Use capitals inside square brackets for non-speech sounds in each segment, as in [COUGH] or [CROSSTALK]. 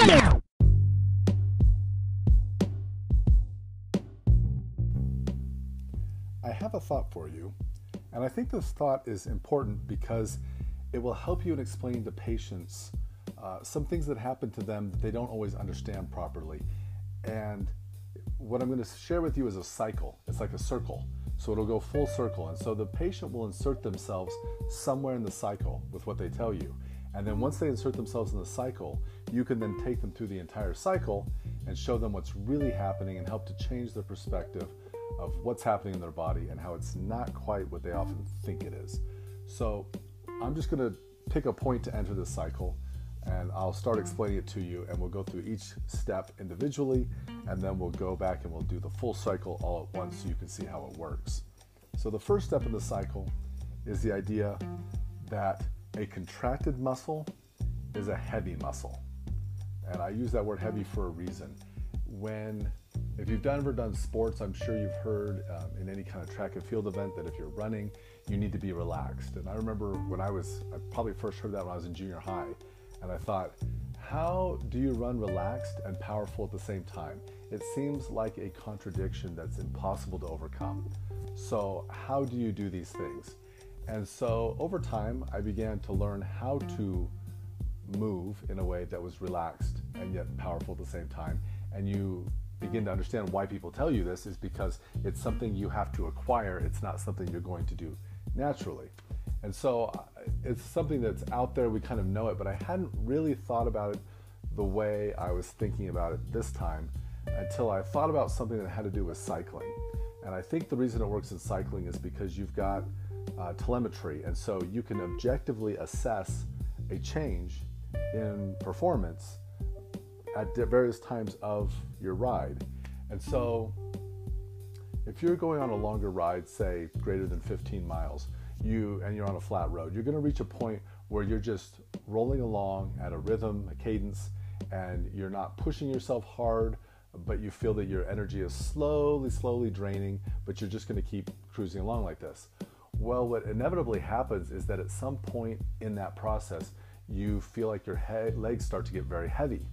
I have a thought for you, and I think this thought is important because it will help you in explaining to patients uh, some things that happen to them that they don't always understand properly. And what I'm going to share with you is a cycle. It's like a circle. So it'll go full circle. And so the patient will insert themselves somewhere in the cycle with what they tell you. And then once they insert themselves in the cycle, you can then take them through the entire cycle and show them what's really happening and help to change their perspective of what's happening in their body and how it's not quite what they often think it is. So I'm just going to pick a point to enter this cycle and I'll start explaining it to you and we'll go through each step individually and then we'll go back and we'll do the full cycle all at once so you can see how it works. So the first step in the cycle is the idea that a contracted muscle is a heavy muscle. And I use that word heavy for a reason. When if you've ever done sports, I'm sure you've heard um, in any kind of track and field event that if you're running, you need to be relaxed. And I remember when I was, I probably first heard that when I was in junior high. And I thought, how do you run relaxed and powerful at the same time? It seems like a contradiction that's impossible to overcome. So, how do you do these things? And so, over time, I began to learn how to move in a way that was relaxed and yet powerful at the same time. And you begin to understand why people tell you this is because it's something you have to acquire, it's not something you're going to do naturally. And so uh, it's something that's out there, we kind of know it, but I hadn't really thought about it the way I was thinking about it this time until I thought about something that had to do with cycling. And I think the reason it works in cycling is because you've got uh, telemetry, and so you can objectively assess a change in performance at various times of your ride. And so if you're going on a longer ride, say greater than 15 miles, you and you're on a flat road, you're going to reach a point where you're just rolling along at a rhythm, a cadence, and you're not pushing yourself hard, but you feel that your energy is slowly, slowly draining, but you're just going to keep cruising along like this. Well, what inevitably happens is that at some point in that process, you feel like your he- legs start to get very heavy.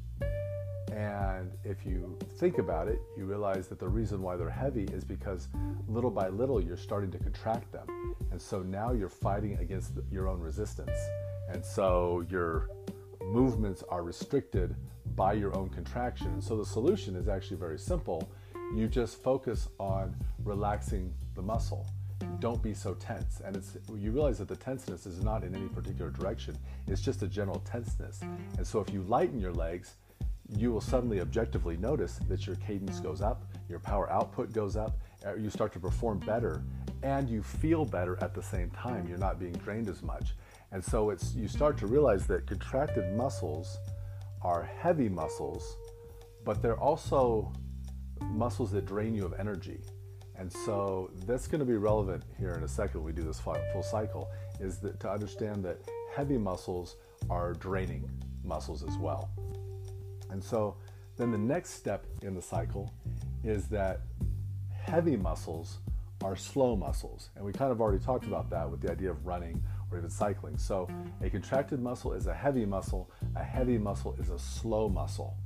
And if you think about it, you realize that the reason why they're heavy is because little by little you're starting to contract them. And so now you're fighting against your own resistance. And so your movements are restricted by your own contraction. And so the solution is actually very simple. You just focus on relaxing the muscle. Don't be so tense. And it's you realize that the tenseness is not in any particular direction. It's just a general tenseness. And so if you lighten your legs, you will suddenly objectively notice that your cadence goes up, your power output goes up, uh, you start to perform better, and you feel better at the same time. You're not being drained as much. And so it's you start to realize that contracted muscles are heavy muscles, but they're also muscles that drain you of energy. And so that's going to be relevant here in a second we do this full cycle is that to understand that heavy muscles are draining muscles as well. And so then the next step in the cycle is that heavy muscles are slow muscles. And we kind of already talked about that with the idea of running or even cycling. So a contracted muscle is a heavy muscle, a heavy muscle is a slow muscle.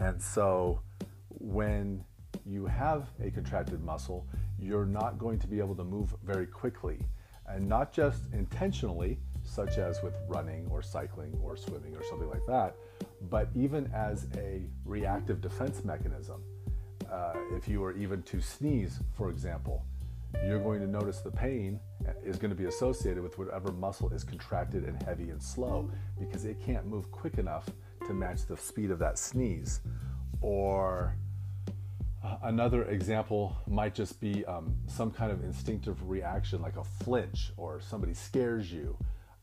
And so when you have a contracted muscle, you're not going to be able to move very quickly. And not just intentionally, such as with running or cycling or swimming or something like that, but even as a reactive defense mechanism. Uh, if you were even to sneeze, for example, you're going to notice the pain is going to be associated with whatever muscle is contracted and heavy and slow because it can't move quick enough to match the speed of that sneeze. Or uh, another example might just be um, some kind of instinctive reaction like a flinch or somebody scares you.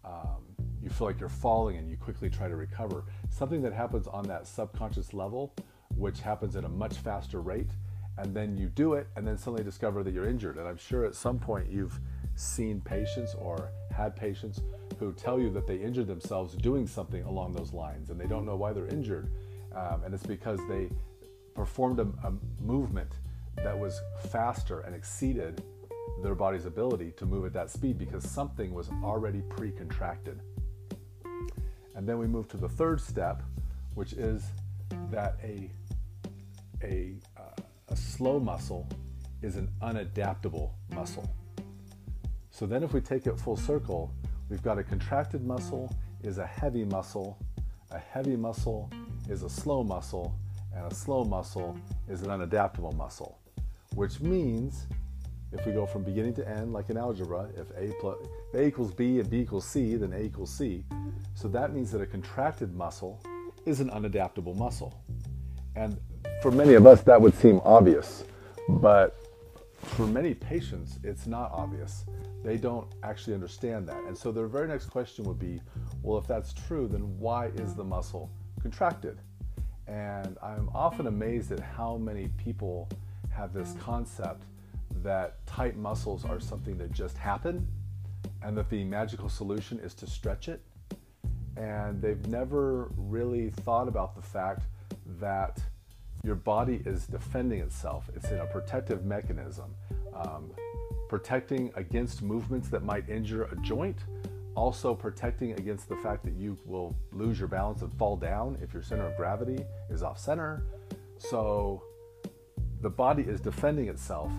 Um, you feel like you're falling and you quickly try to recover. Something that happens on that subconscious level, which happens at a much faster rate, and then you do it and then suddenly discover that you're injured. And I'm sure at some point you've seen patients or had patients who tell you that they injured themselves doing something along those lines and they don't know why they're injured. Um, and it's because they performed a, a movement that was faster and exceeded their body's ability to move at that speed because something was already pre contracted. And then we move to the third step, which is that a, a, uh, a slow muscle is an unadaptable muscle. So then if we take it full circle, we've got a contracted muscle is a heavy muscle, a heavy muscle is a slow muscle, and a slow muscle is an unadaptable muscle, which means if we go from beginning to end, like in algebra, if a, plus, a equals b and b equals c, then a equals c. So that means that a contracted muscle is an unadaptable muscle. And for many of us, that would seem obvious. But for many patients, it's not obvious. They don't actually understand that. And so their very next question would be well, if that's true, then why is the muscle contracted? And I'm often amazed at how many people have this concept that tight muscles are something that just happen and that the magical solution is to stretch it. And they've never really thought about the fact that your body is defending itself. It's in a protective mechanism, um, protecting against movements that might injure a joint, also protecting against the fact that you will lose your balance and fall down if your center of gravity is off center. So the body is defending itself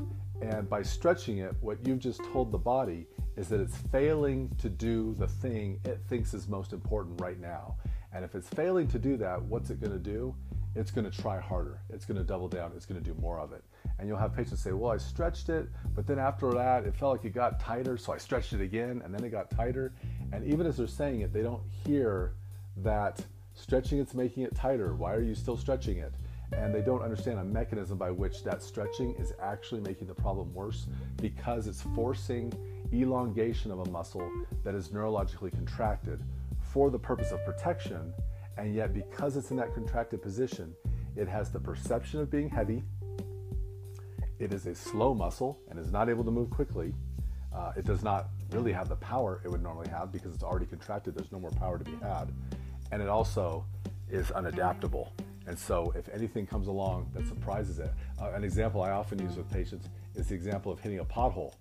and by stretching it, what you've just told the body is that it's failing to do the thing it thinks is most important right now. And if it's failing to do that, what's it going to do? It's going to try harder. It's going to double down. It's going to do more of it. And you'll have patients say, Well, I stretched it, but then after that, it felt like it got tighter. So I stretched it again, and then it got tighter. And even as they're saying it, they don't hear that stretching it's making it tighter. Why are you still stretching it? and they don't understand a mechanism by which that stretching is actually making the problem worse because it's forcing elongation of a muscle that is neurologically contracted for the purpose of protection. And yet, because it's in that contracted position, it has the perception of being heavy. It is a slow muscle and is not able to move quickly. Uh, it does not really have the power it would normally have because it's already contracted. There's no more power to be had. And it also is unadaptable. And so, if anything comes along that surprises it, uh, an example I often use with patients is the example of hitting a pothole.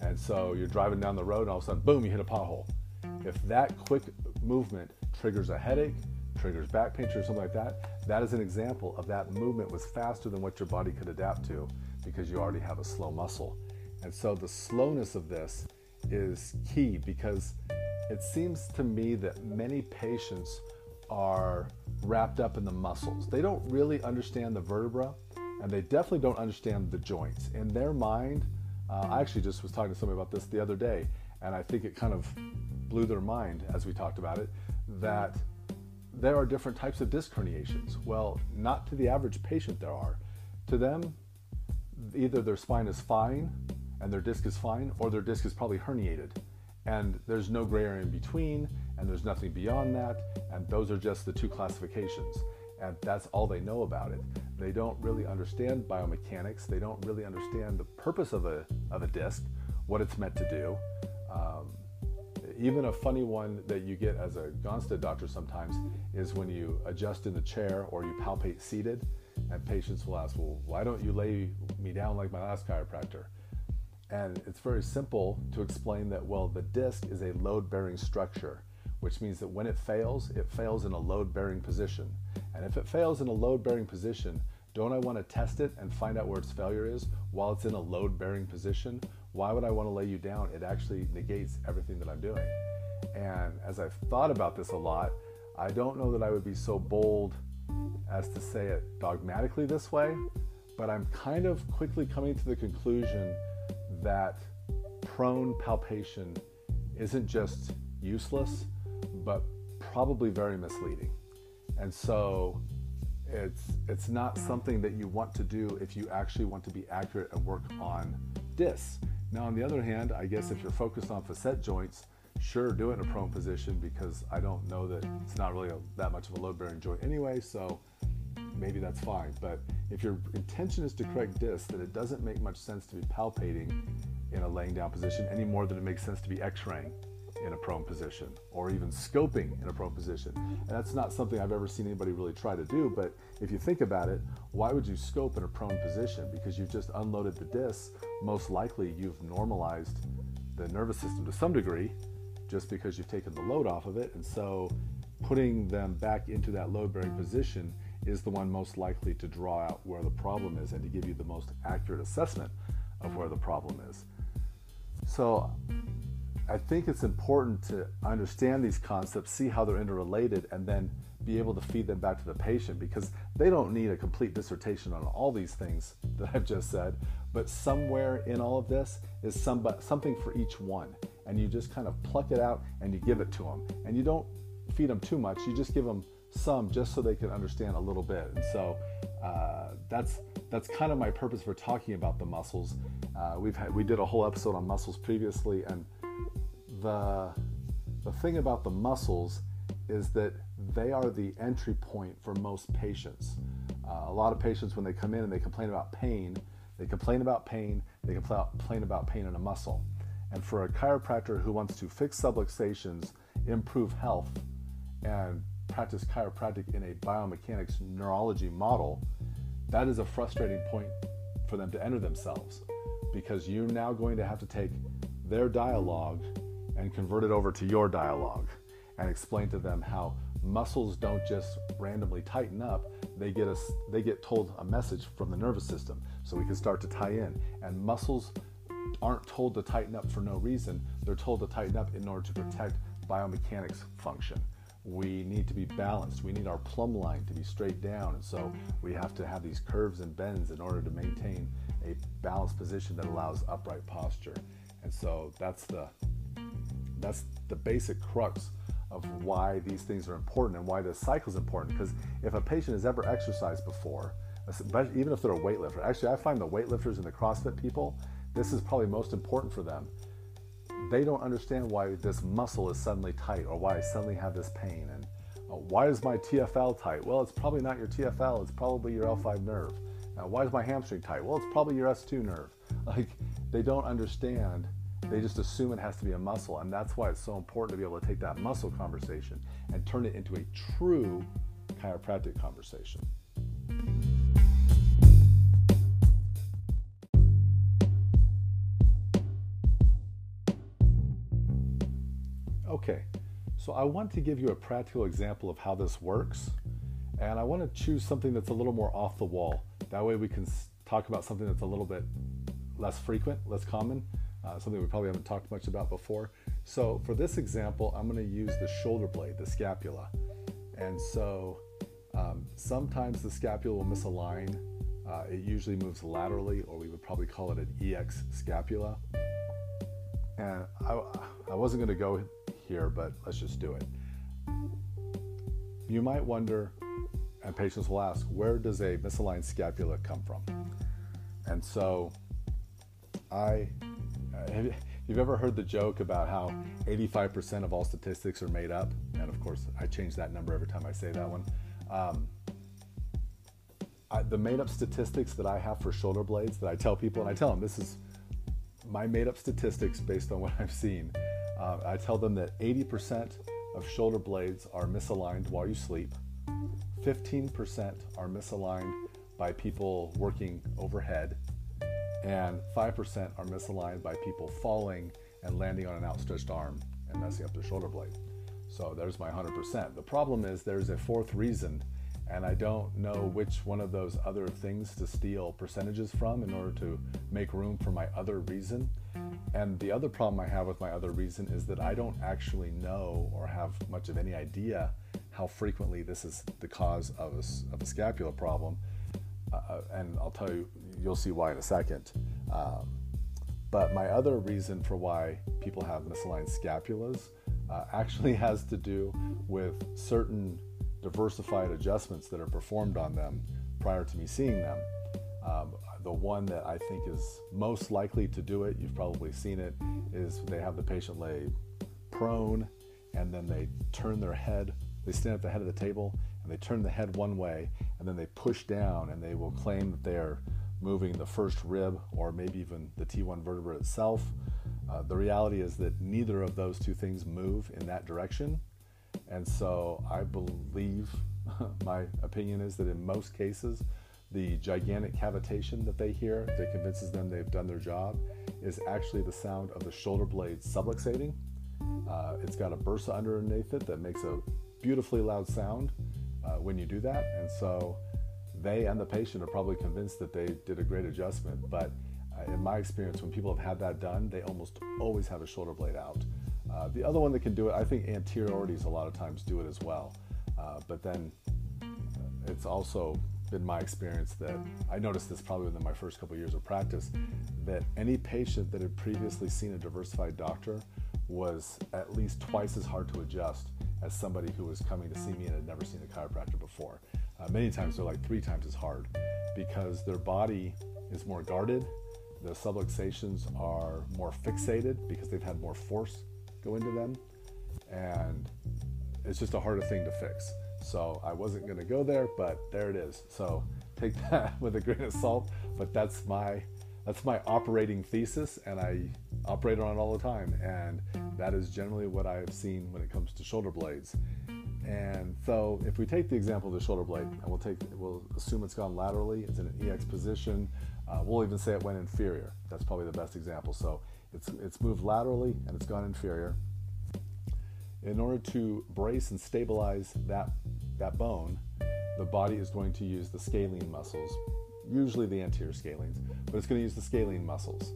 And so, you're driving down the road, and all of a sudden, boom, you hit a pothole. If that quick movement triggers a headache, triggers back pain, or something like that, that is an example of that movement was faster than what your body could adapt to because you already have a slow muscle. And so, the slowness of this is key because it seems to me that many patients are wrapped up in the muscles. They don't really understand the vertebra and they definitely don't understand the joints. In their mind, uh, I actually just was talking to somebody about this the other day, and I think it kind of blew their mind as we talked about it that there are different types of disc herniations. Well, not to the average patient, there are. To them, either their spine is fine and their disc is fine, or their disc is probably herniated. And there's no gray area in between, and there's nothing beyond that, and those are just the two classifications. And that's all they know about it. They don't really understand biomechanics. They don't really understand the purpose of a, of a disc, what it's meant to do. Um, even a funny one that you get as a Gonstead doctor sometimes is when you adjust in the chair or you palpate seated, and patients will ask, Well, why don't you lay me down like my last chiropractor? And it's very simple to explain that, well, the disc is a load bearing structure which means that when it fails, it fails in a load bearing position. And if it fails in a load bearing position, don't I want to test it and find out where its failure is while it's in a load bearing position? Why would I want to lay you down? It actually negates everything that I'm doing. And as I've thought about this a lot, I don't know that I would be so bold as to say it dogmatically this way, but I'm kind of quickly coming to the conclusion that prone palpation isn't just useless, but probably very misleading. And so it's it's not something that you want to do if you actually want to be accurate and work on discs. Now on the other hand, I guess if you're focused on facet joints, sure do it in a prone position because I don't know that it's not really a, that much of a load bearing joint anyway, so maybe that's fine. But if your intention is to correct discs, then it doesn't make much sense to be palpating in a laying down position any more than it makes sense to be x-raying in a prone position or even scoping in a prone position. And that's not something I've ever seen anybody really try to do, but if you think about it, why would you scope in a prone position? Because you've just unloaded the disc. Most likely you've normalized the nervous system to some degree just because you've taken the load off of it. And so putting them back into that load bearing position is the one most likely to draw out where the problem is and to give you the most accurate assessment of where the problem is. So I think it's important to understand these concepts, see how they're interrelated, and then be able to feed them back to the patient because they don't need a complete dissertation on all these things that I've just said, but somewhere in all of this is some, something for each one. And you just kind of pluck it out and you give it to them. And you don't feed them too much, you just give them some just so they can understand a little bit. And so uh, that's that's kind of my purpose for talking about the muscles. Uh, we've had, we did a whole episode on muscles previously, and the the thing about the muscles is that they are the entry point for most patients. Uh, a lot of patients, when they come in and they complain about pain, they complain about pain, they complain about pain in a muscle. And for a chiropractor who wants to fix subluxations, improve health, and practice chiropractic in a biomechanics neurology model, that is a frustrating point for them to enter themselves because you're now going to have to take their dialogue and convert it over to your dialogue and explain to them how muscles don't just randomly tighten up they get us they get told a message from the nervous system. So we can start to tie in. And muscles aren't told to tighten up for no reason. They're told to tighten up in order to protect biomechanics function. We need to be balanced. We need our plumb line to be straight down. And so we have to have these curves and bends in order to maintain a balanced position that allows upright posture. And so that's the that's the basic crux of why these things are important and why the cycle is important. Because if a patient has ever exercised before, even if they're a weightlifter, actually, I find the weightlifters and the CrossFit people, this is probably most important for them. They don't understand why this muscle is suddenly tight or why I suddenly have this pain. And uh, why is my TFL tight? Well, it's probably not your TFL, it's probably your L5 nerve. Why is my hamstring tight? Well, it's probably your S2 nerve. [LAUGHS] Like, they don't understand they just assume it has to be a muscle, and that's why it's so important to be able to take that muscle conversation and turn it into a true chiropractic conversation. Okay, so I want to give you a practical example of how this works, and I want to choose something that's a little more off the wall. That way, we can talk about something that's a little bit less frequent, less common, uh, something we probably haven't talked much about before. So for this example, I'm going to use the shoulder blade, the scapula. And so um, sometimes the scapula will misalign. Uh, it usually moves laterally, or we would probably call it an EX scapula. And I, I wasn't going to go here, but let's just do it. You might wonder, and patients will ask, where does a misaligned scapula come from? And so I have you've ever heard the joke about how 85% of all statistics are made up? And of course, I change that number every time I say that one. Um, I, the made up statistics that I have for shoulder blades that I tell people, and I tell them this is my made up statistics based on what I've seen. Uh, I tell them that 80% of shoulder blades are misaligned while you sleep, 15% are misaligned by people working overhead, and 5% are misaligned by people falling and landing on an outstretched arm and messing up their shoulder blade. So there's my 100%. The problem is there's a fourth reason, and I don't know which one of those other things to steal percentages from in order to make room for my other reason. And the other problem I have with my other reason is that I don't actually know or have much of any idea how frequently this is the cause of a, of a scapula problem. Uh, and I'll tell you you'll see why in a second. Um, but my other reason for why people have misaligned scapulas uh, actually [LAUGHS] has to do with certain diversified adjustments that are performed on them prior to me seeing them. Um, the one that I think is most likely to do it, you've probably seen it, is they have the patient lay prone and then they turn their head, they stand at the head of the table and they turn the head one way and then they push down and they will claim that they're moving the first rib or maybe even the T1 vertebra itself. Uh, the reality is that neither of those two things move in that direction. And so I believe, [LAUGHS] my opinion is that in most cases, the gigantic cavitation that they hear that convinces them they've done their job is actually the sound of the shoulder blade subluxating. Uh, it's got a bursa underneath it that makes a beautifully loud sound. uh, when you do that. And so they and the patient are probably convinced that they did a great adjustment. But uh, in my experience, when people have had that done, they almost always have a shoulder blade out. Uh, the other one that can do it, I think anteriorities a lot of times do it as well. Uh, but then uh, it's also been my experience that I noticed this probably within my first couple of years of practice that any patient that had previously seen a diversified doctor was at least twice as hard to adjust as somebody who was coming to see me and had never seen a chiropractor before. Uh, many times they're like three times as hard because their body is more guarded, the subluxations are more fixated because they've had more force go into them, and it's just a harder thing to fix. So I wasn't going to go there, but there it is. So take [LAUGHS] that with a grain of salt, but that's my that's my operating thesis and I operate on it all the time and that is generally what I've seen when it comes to shoulder blades. And so if we take the example of the shoulder blade and we'll take we'll assume it's gone laterally, it's in an EX position, uh, we'll even say it went inferior. That's probably the best example. So it's it's moved laterally and it's gone inferior in order to brace and stabilize that, that bone, the body is going to use the scalene muscles, usually the anterior scalenes, but it's going to use the scalene muscles.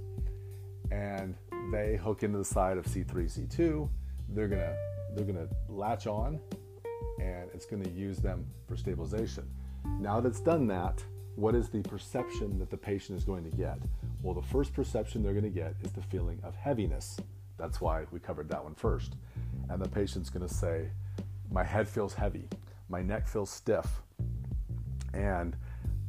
And they hook into the side of C3, C2. They're going to they're going to latch on and it's going to use them for stabilization. Now that it's done that, what is the perception that the patient is going to get? Well, the first perception they're going to get is the feeling of heaviness. That's why we covered that one first and the patient's going to say, My head feels heavy, my neck feels stiff. And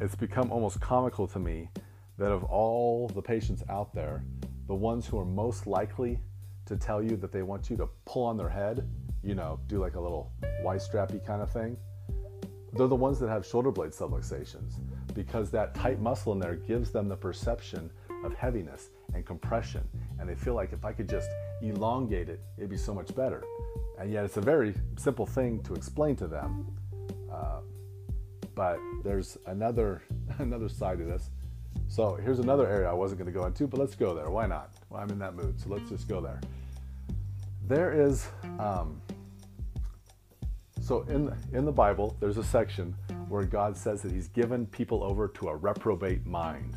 it's become almost comical to me that of all the patients out there, the ones who are most likely to tell you that they want you to pull on their head, you know, do like a little Y strappy kind of thing, they're the ones that have shoulder blade subluxations because that tight muscle in there gives them the perception of heaviness and compression. And they feel like if I could just elongate it, it'd be so much better. And yet, it's a very simple thing to explain to them. Uh, but there's another [LAUGHS] another side to this. So here's another area I wasn't going to go into, but let's go there. Why not? Well, I'm in that mood, so let's just go there. There is, um, so in in the Bible, there's a section where God says that He's given people over to a reprobate mind.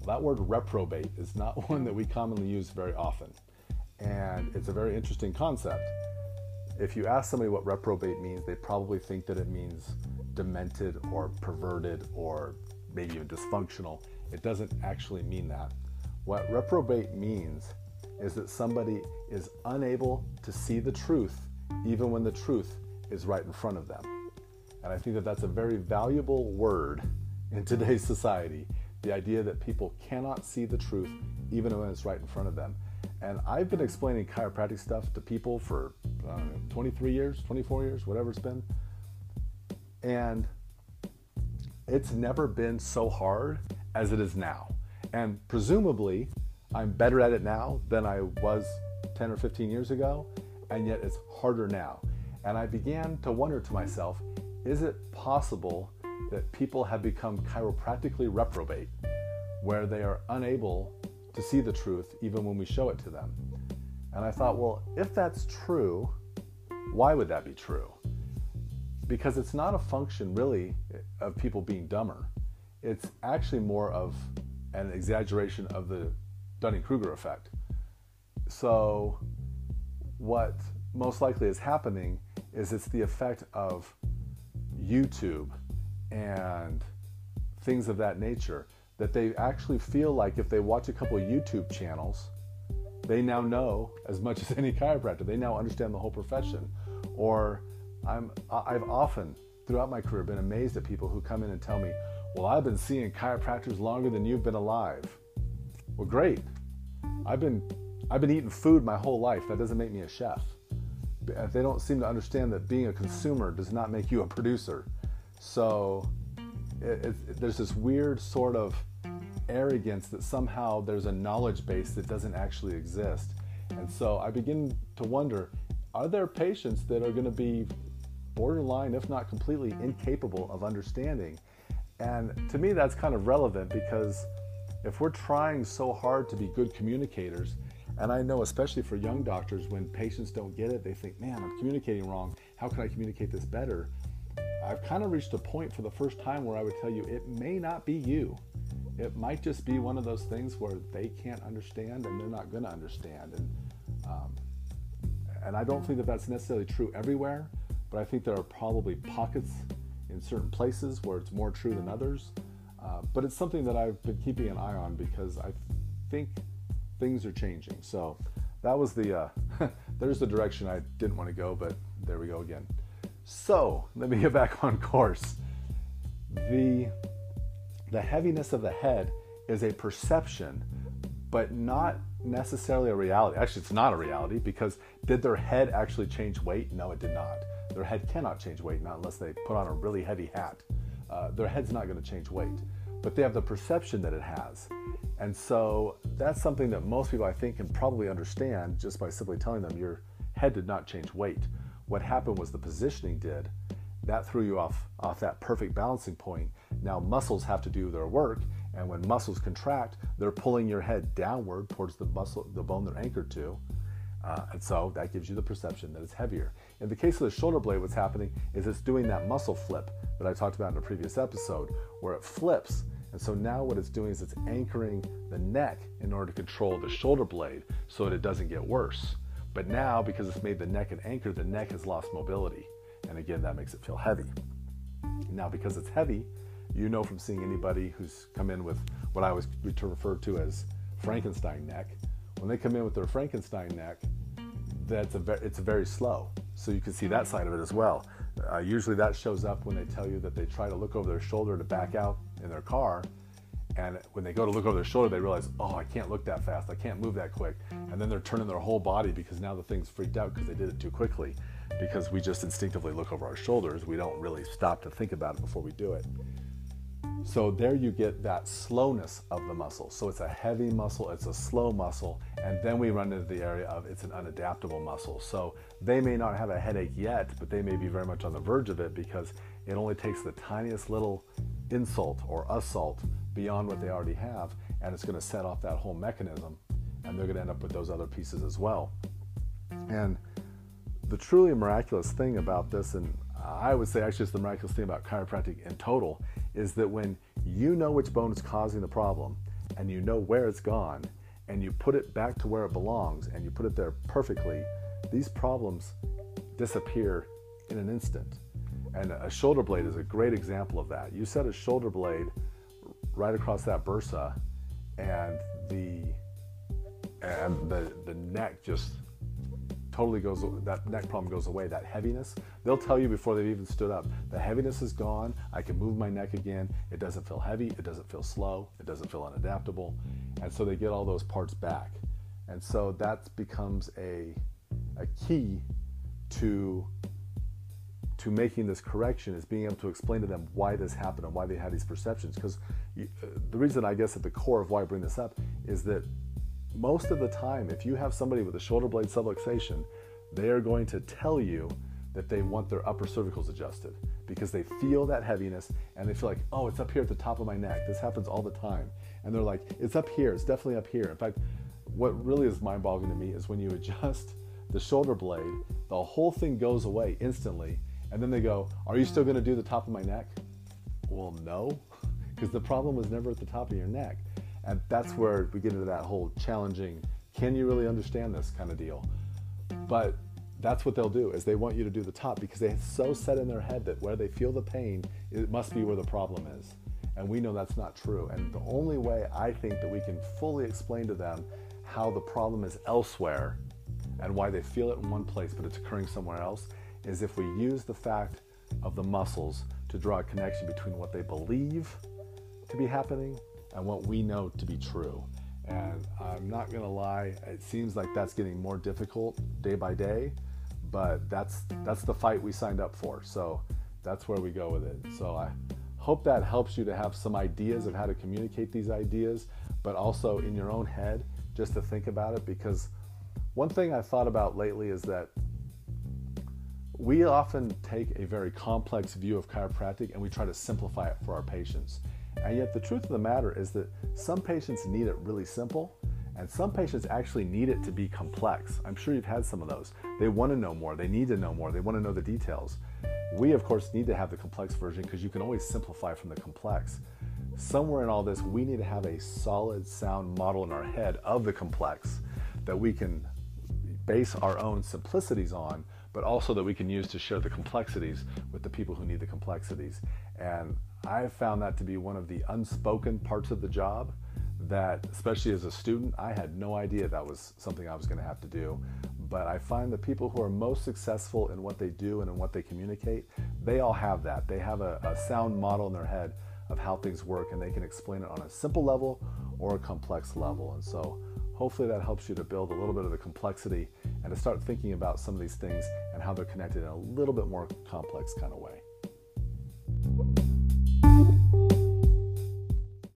Well, that word reprobate is not [LAUGHS] one that we commonly use very often. And it's a very interesting concept. If you ask somebody what reprobate means, they probably think that it means demented or perverted or maybe even dysfunctional. It doesn't actually mean that. What reprobate means is that somebody is unable to see the truth even when the truth is right in front of them. And I think that that's a very valuable word in today's society the idea that people cannot see the truth even when it's right in front of them. And I've been explaining chiropractic stuff to people for know, 23 years, 24 years, whatever it's been. And it's never been so hard as it is now. And presumably, I'm better at it now than I was 10 or 15 years ago, and yet it's harder now. And I began to wonder to myself is it possible that people have become chiropractically reprobate, where they are unable to see the truth even when we show it to them. And I thought, well, if that's true, why would that be true? Because it's not a function really of people being dumber. It's actually more of an exaggeration of the Dunning Kruger effect. So, what most likely is happening is it's the effect of YouTube and things of that nature that they actually feel like if they watch a couple YouTube channels, they now know as much as any chiropractor. They now understand the whole profession. Or I'm, I've often throughout my career been amazed at people who come in and tell me, Well, I've been seeing chiropractors longer than you've been alive. Well, great. I've been, I've been eating food my whole life. That doesn't make me a chef. They don't seem to understand that being a consumer does not make you a producer. So it, it, there's this weird sort of arrogance that somehow there's a knowledge base that doesn't actually exist. And so I begin to wonder are there patients that are going to be borderline, if not completely incapable of understanding? And to me, that's kind of relevant because if we're trying so hard to be good communicators, and I know, especially for young doctors, when patients don't get it, they think, man, I'm communicating wrong. How can I communicate this better? I've kind of reached a point for the first time where I would tell you it may not be you. It might just be one of those things where they can't understand and they're not going to understand. And, um, and I don't think that that's necessarily true everywhere, but I think there are probably pockets in certain places where it's more true than others. Uh, but it's something that I've been keeping an eye on because I think things are changing. So that was the, uh, [LAUGHS] there's the direction I didn't want to go, but there we go again. So let me get back on course. The, the heaviness of the head is a perception, but not necessarily a reality. Actually, it's not a reality because did their head actually change weight? No, it did not. Their head cannot change weight, not unless they put on a really heavy hat. Uh, their head's not going to change weight, but they have the perception that it has. And so that's something that most people, I think, can probably understand just by simply telling them your head did not change weight. What happened was the positioning did. That threw you off, off that perfect balancing point. Now muscles have to do their work, and when muscles contract, they're pulling your head downward towards the muscle, the bone they're anchored to. Uh, and so that gives you the perception that it's heavier. In the case of the shoulder blade, what's happening is it's doing that muscle flip that I talked about in a previous episode, where it flips. And so now what it's doing is it's anchoring the neck in order to control the shoulder blade so that it doesn't get worse. But now, because it's made the neck an anchor, the neck has lost mobility. And again, that makes it feel heavy. Now, because it's heavy, you know from seeing anybody who's come in with what I was refer to as Frankenstein neck, when they come in with their Frankenstein neck, that's a ve- it's very slow. So you can see that mm. side of it as well. Uh, usually that shows up when they tell you that they try to look over their shoulder to back out in their car and when they go to look over their shoulder, they realize, oh, I can't look that fast. I can't move that quick. And then they're turning their whole body because now the thing's freaked out because they did it too quickly. Because we just instinctively look over our shoulders. We don't really stop to think about it before we do it. So there you get that slowness of the muscle. So it's a heavy muscle, it's a slow muscle, and then we run into the area of it's an unadaptable muscle. So they may not have a headache yet, but they may be very much on the verge of it because it only takes the tiniest little insult or assault beyond what they already have, and it's going to set off that whole mechanism, and they're going to end up with those other pieces as well. And the truly miraculous thing about this, and I would say actually it's the miraculous thing about chiropractic in total, is that when you know which bone is causing the problem and you know where it's gone and you put it back to where it belongs and you put it there perfectly, these problems disappear in an instant. And a shoulder blade is a great example of that. You set a shoulder blade right across that bursa, and the and the the neck just totally goes that neck problem goes away that heaviness. They'll tell you before they've even stood up the heaviness is gone. I can move my neck again. It doesn't feel heavy. It doesn't feel slow. It doesn't feel unadaptable. And so they get all those parts back. And so that becomes a a key to to making this correction is being able to explain to them why this happened and why they had these perceptions. Because uh, the reason I guess at the core of why I bring this up is that most of the time, if you have somebody with a shoulder blade subluxation, they are going to tell you that they want their upper cervicals adjusted because they feel that heaviness and they feel like, oh, it's up here at the top of my neck. This happens all the time. And they're like, it's up here. It's definitely up here. In fact, what really is mind boggling to me is when you adjust the shoulder blade, the whole thing goes away instantly. And then they go, Are you still going to do the top of my neck? Well, no, because the problem was never at the top of your neck. And that's where we get into that whole challenging, can you really understand this kind of deal? But that's what they'll do is they want you to do the top because they so set in their head that where they feel the pain, it must be where the problem is. And we know that's not true. And the only way I think that we can fully explain to them how the problem is elsewhere and why they feel it in one place but it's occurring somewhere else is if we use the fact of the muscles to draw a connection between what they believe to be happening and what we know to be true. And I'm not going to lie, it seems like that's getting more difficult day by day, but that's that's the fight we signed up for. So that's where we go with it. So I hope that helps you to have some ideas of how to communicate these ideas, but also in your own head just to think about it because one thing I thought about lately is that we often take a very complex view of chiropractic and we try to simplify it for our patients. And yet, the truth of the matter is that some patients need it really simple, and some patients actually need it to be complex. I'm sure you've had some of those. They want to know more, they need to know more, they want to know the details. We, of course, need to have the complex version because you can always simplify from the complex. Somewhere in all this, we need to have a solid sound model in our head of the complex that we can base our own simplicities on, but also that we can use to share the complexities with the people who need the complexities. And I've found that to be one of the unspoken parts of the job that, especially as a student, I had no idea that was something I was going to have to do. But I find the people who are most successful in what they do and in what they communicate, they all have that. They have a, a sound model in their head of how things work and they can explain it on a simple level or a complex level. And so hopefully that helps you to build a little bit of the complexity and to start thinking about some of these things and how they're connected in a little bit more complex kind of way.